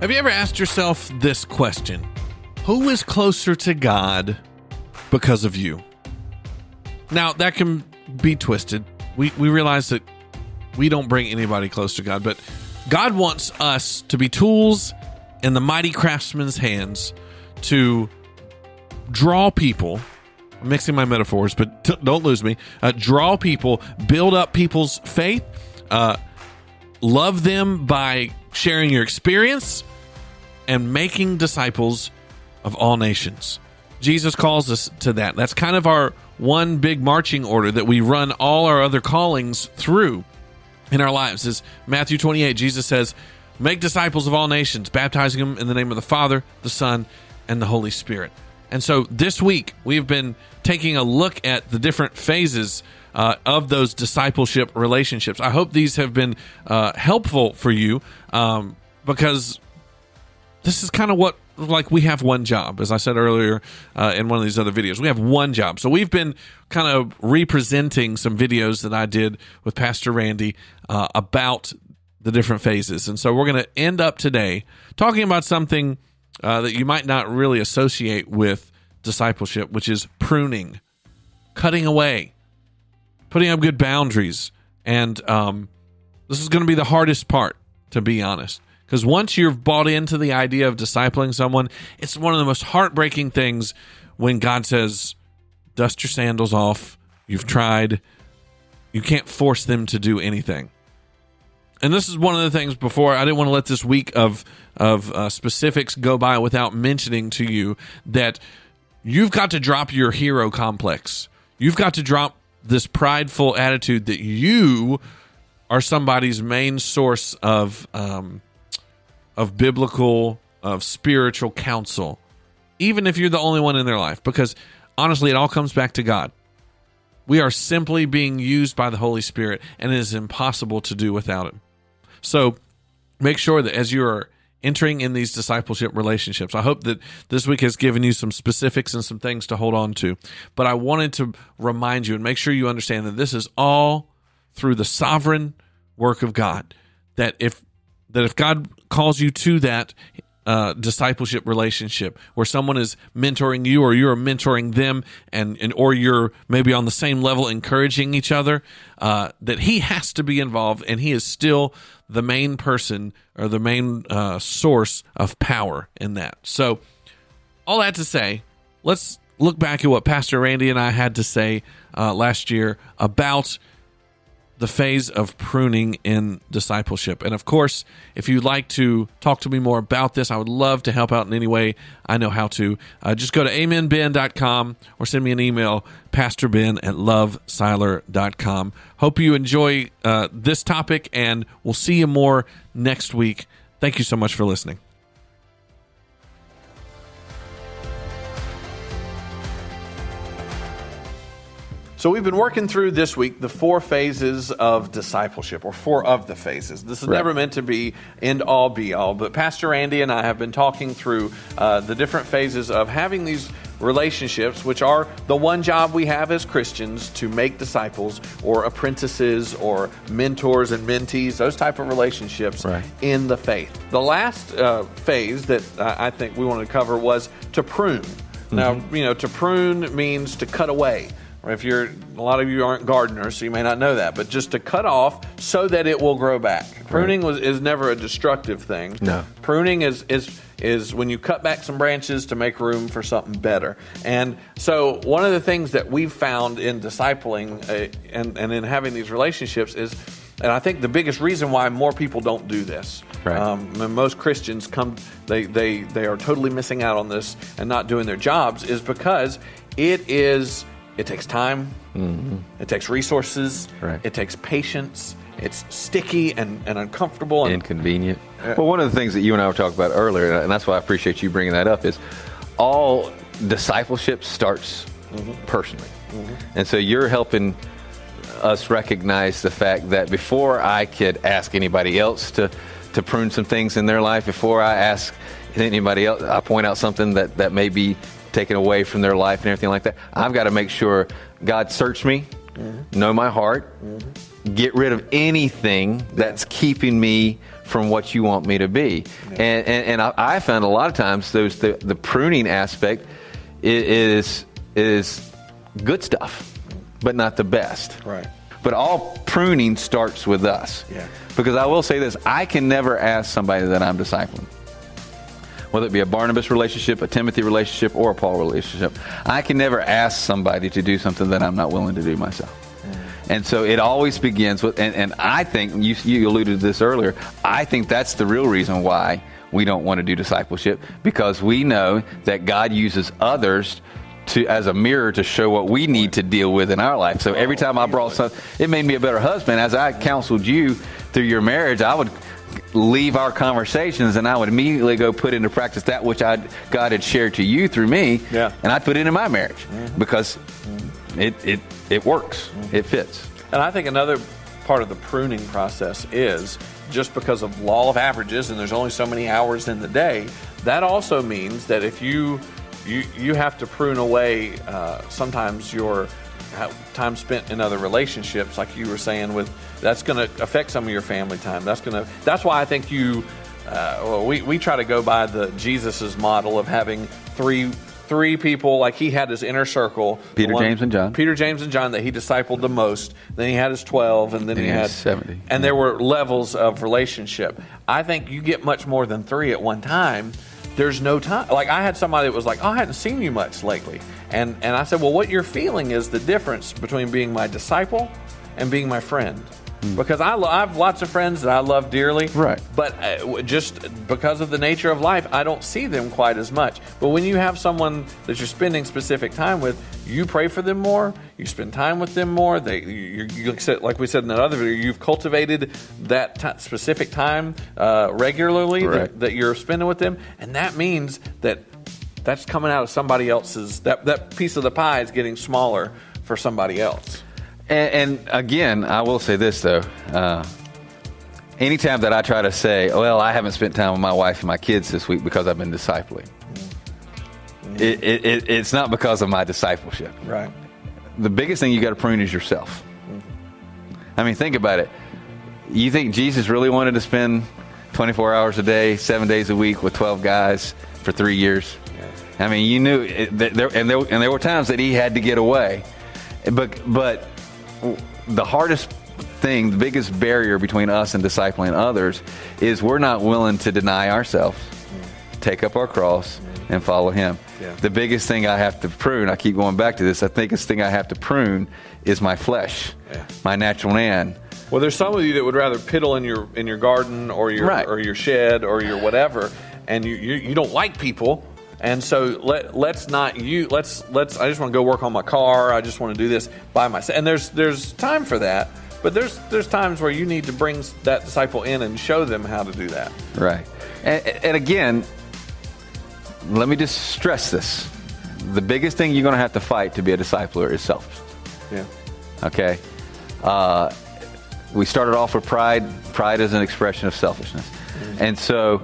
Have you ever asked yourself this question? Who is closer to God because of you? Now, that can be twisted. We, we realize that we don't bring anybody close to God, but God wants us to be tools in the mighty craftsman's hands to draw people. I'm mixing my metaphors, but t- don't lose me. Uh, draw people, build up people's faith, uh, love them by sharing your experience, and making disciples of all nations. Jesus calls us to that. That's kind of our one big marching order that we run all our other callings through in our lives. Is Matthew 28, Jesus says, Make disciples of all nations, baptizing them in the name of the Father, the Son, and the Holy Spirit. And so this week, we've been taking a look at the different phases uh, of those discipleship relationships. I hope these have been uh, helpful for you um, because this is kind of what like we have one job as i said earlier uh, in one of these other videos. We have one job. So we've been kind of representing some videos that i did with pastor randy uh, about the different phases. And so we're going to end up today talking about something uh, that you might not really associate with discipleship which is pruning cutting away putting up good boundaries. And um, this is going to be the hardest part to be honest because once you've bought into the idea of discipling someone, it's one of the most heartbreaking things when God says, dust your sandals off. You've tried. You can't force them to do anything. And this is one of the things before I didn't want to let this week of of uh, specifics go by without mentioning to you that you've got to drop your hero complex. You've got to drop this prideful attitude that you are somebody's main source of um, of biblical, of spiritual counsel, even if you're the only one in their life, because honestly, it all comes back to God. We are simply being used by the Holy Spirit, and it is impossible to do without Him. So make sure that as you are entering in these discipleship relationships, I hope that this week has given you some specifics and some things to hold on to. But I wanted to remind you and make sure you understand that this is all through the sovereign work of God. That if that if God calls you to that uh, discipleship relationship where someone is mentoring you or you're mentoring them and, and or you're maybe on the same level encouraging each other uh, that he has to be involved and he is still the main person or the main uh, source of power in that. So all that to say let's look back at what pastor randy and i had to say uh, last year about the phase of pruning in discipleship. And of course, if you'd like to talk to me more about this, I would love to help out in any way I know how to. Uh, just go to amenben.com or send me an email, pastorben at lovesiler.com. Hope you enjoy uh, this topic, and we'll see you more next week. Thank you so much for listening. So we've been working through this week the four phases of discipleship, or four of the phases. This is right. never meant to be end all be all, but Pastor Randy and I have been talking through uh, the different phases of having these relationships, which are the one job we have as Christians to make disciples or apprentices or mentors and mentees, those type of relationships right. in the faith. The last uh, phase that I think we wanted to cover was to prune. Mm-hmm. Now, you know, to prune means to cut away if you're a lot of you aren't gardeners, so you may not know that, but just to cut off so that it will grow back. Pruning was, is never a destructive thing. No. Pruning is is is when you cut back some branches to make room for something better. And so one of the things that we've found in discipling uh, and, and in having these relationships is and I think the biggest reason why more people don't do this, right. um, most Christians come, they, they, they are totally missing out on this and not doing their jobs, is because it is it takes time. Mm-hmm. It takes resources. Right. It takes patience. It's sticky and, and uncomfortable and inconvenient. Uh, well, one of the things that you and I were talking about earlier, and that's why I appreciate you bringing that up, is all discipleship starts mm-hmm. personally. Mm-hmm. And so you're helping us recognize the fact that before I could ask anybody else to, to prune some things in their life, before I ask anybody else, I point out something that, that may be taken away from their life and everything like that. I've got to make sure God search me, mm-hmm. know my heart, mm-hmm. get rid of anything that's keeping me from what you want me to be. And, and, and I, I found a lot of times those the, the pruning aspect is is good stuff, but not the best. Right. But all pruning starts with us. Yeah. Because I will say this I can never ask somebody that I'm discipling, whether it be a Barnabas relationship, a Timothy relationship, or a Paul relationship, I can never ask somebody to do something that I'm not willing to do myself. Mm. And so it always begins with, and, and I think, you, you alluded to this earlier, I think that's the real reason why we don't want to do discipleship because we know that God uses others to as a mirror to show what we need to deal with in our life. So every time I brought something, it made me a better husband. As I counseled you through your marriage, I would leave our conversations and I would immediately go put into practice that which I God had shared to you through me, Yeah. and I put it in my marriage because it it it works, it fits. And I think another part of the pruning process is just because of law of averages and there's only so many hours in the day, that also means that if you you, you have to prune away uh, sometimes your time spent in other relationships, like you were saying, with that's going to affect some of your family time. That's going to. That's why I think you. Uh, well, we we try to go by the Jesus's model of having three three people. Like he had his inner circle. Peter, James, and John. Peter, James, and John that he discipled the most. Then he had his 12, and then he he had had 70. And there were levels of relationship. I think you get much more than three at one time. There's no time. Like I had somebody that was like, "Oh, I hadn't seen you much lately," and and I said, "Well, what you're feeling is the difference between being my disciple and being my friend." Because I, lo- I have lots of friends that I love dearly, Hmm. Right. But uh, just because of the nature of life, I don't see them quite as much. But when you have someone that you're spending specific time with, you pray for them more. You spend time with them more. They, you, you like we said in another video, you've cultivated that ti specific time uh, regularly Right. that, that you're spending with them, and that means that that's coming out of somebody else's. That that piece of the pie is getting smaller for somebody else. And, and again, I will say this though. Uh, anytime that I try to say, well, I haven't spent time with my wife and my kids this week because I've been discipling, it, it, it, it's not because of my discipleship. Right. The biggest thing you got to prune is yourself. I mean, think about it. You think Jesus really wanted to spend 24 hours a day, seven days a week with 12 guys for three years? I mean, you knew, it, there, and there and there were times that he had to get away, but but the hardest thing, the biggest barrier between us and discipling others is we're not willing to deny ourselves, take up our cross, and follow Him. Yeah. The biggest thing I have to prune, I keep going back to this, I think the thing I have to prune is my flesh, Yeah. my natural man. Well, there's some of you that would rather piddle in your in your garden or your Right. or your shed or your whatever, and you, you you don't like people, and so let let's not you let's let's I just want to go work on my car. I just want to do this by myself, and there's there's time for that, but there's there's times where you need to bring that disciple in and show them how to do that. Right. And, and again, let me just stress this. The biggest thing you're going to have to fight to be a discipler is selfishness. Yeah. Okay? Uh, we started off with pride. Pride is an expression of selfishness. And so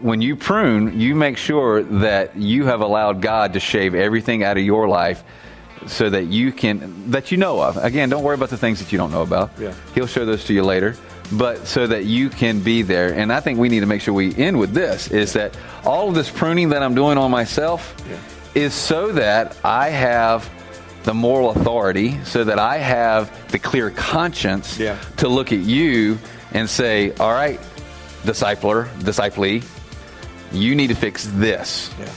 when you prune, you make sure that you have allowed God to shave everything out of your life so that you can, that you know of. Again, don't worry about the things that you don't know about. Yeah. He'll show those to you later. But so that you can be there. And I think we need to make sure we end with this is that all of this pruning that I'm doing on myself Yeah. is so that I have the moral authority, so that I have the clear conscience Yeah. to look at you and say, all right, discipler, disciplee, you need to fix this. Yeah.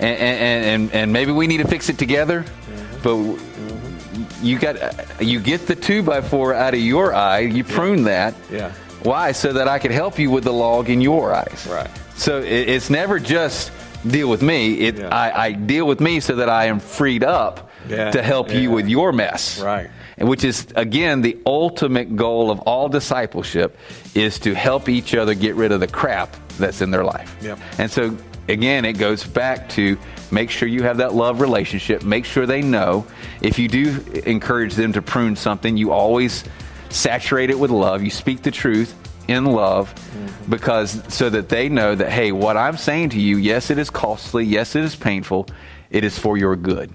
And, and, and, and maybe we need to fix it together, mm-hmm. but mm-hmm. you got you get the two by four out of your eye, you prune that. Yeah. Why? So that I could help you with the log in your eyes. Right. So it, it's never just deal with me. It Yeah. I, I deal with me so that I am freed up Yeah. to help you with your mess. Right. And which is again the ultimate goal of all discipleship is to help each other get rid of the crap that's in their life. Yep. And so again it goes back to make sure you have that love relationship, make sure they know. If you do encourage them to prune something, you always saturate it with love. You speak the truth in love mm-hmm. because so that they know that hey, what I'm saying to you, yes it is costly, yes it is painful, it is for your good.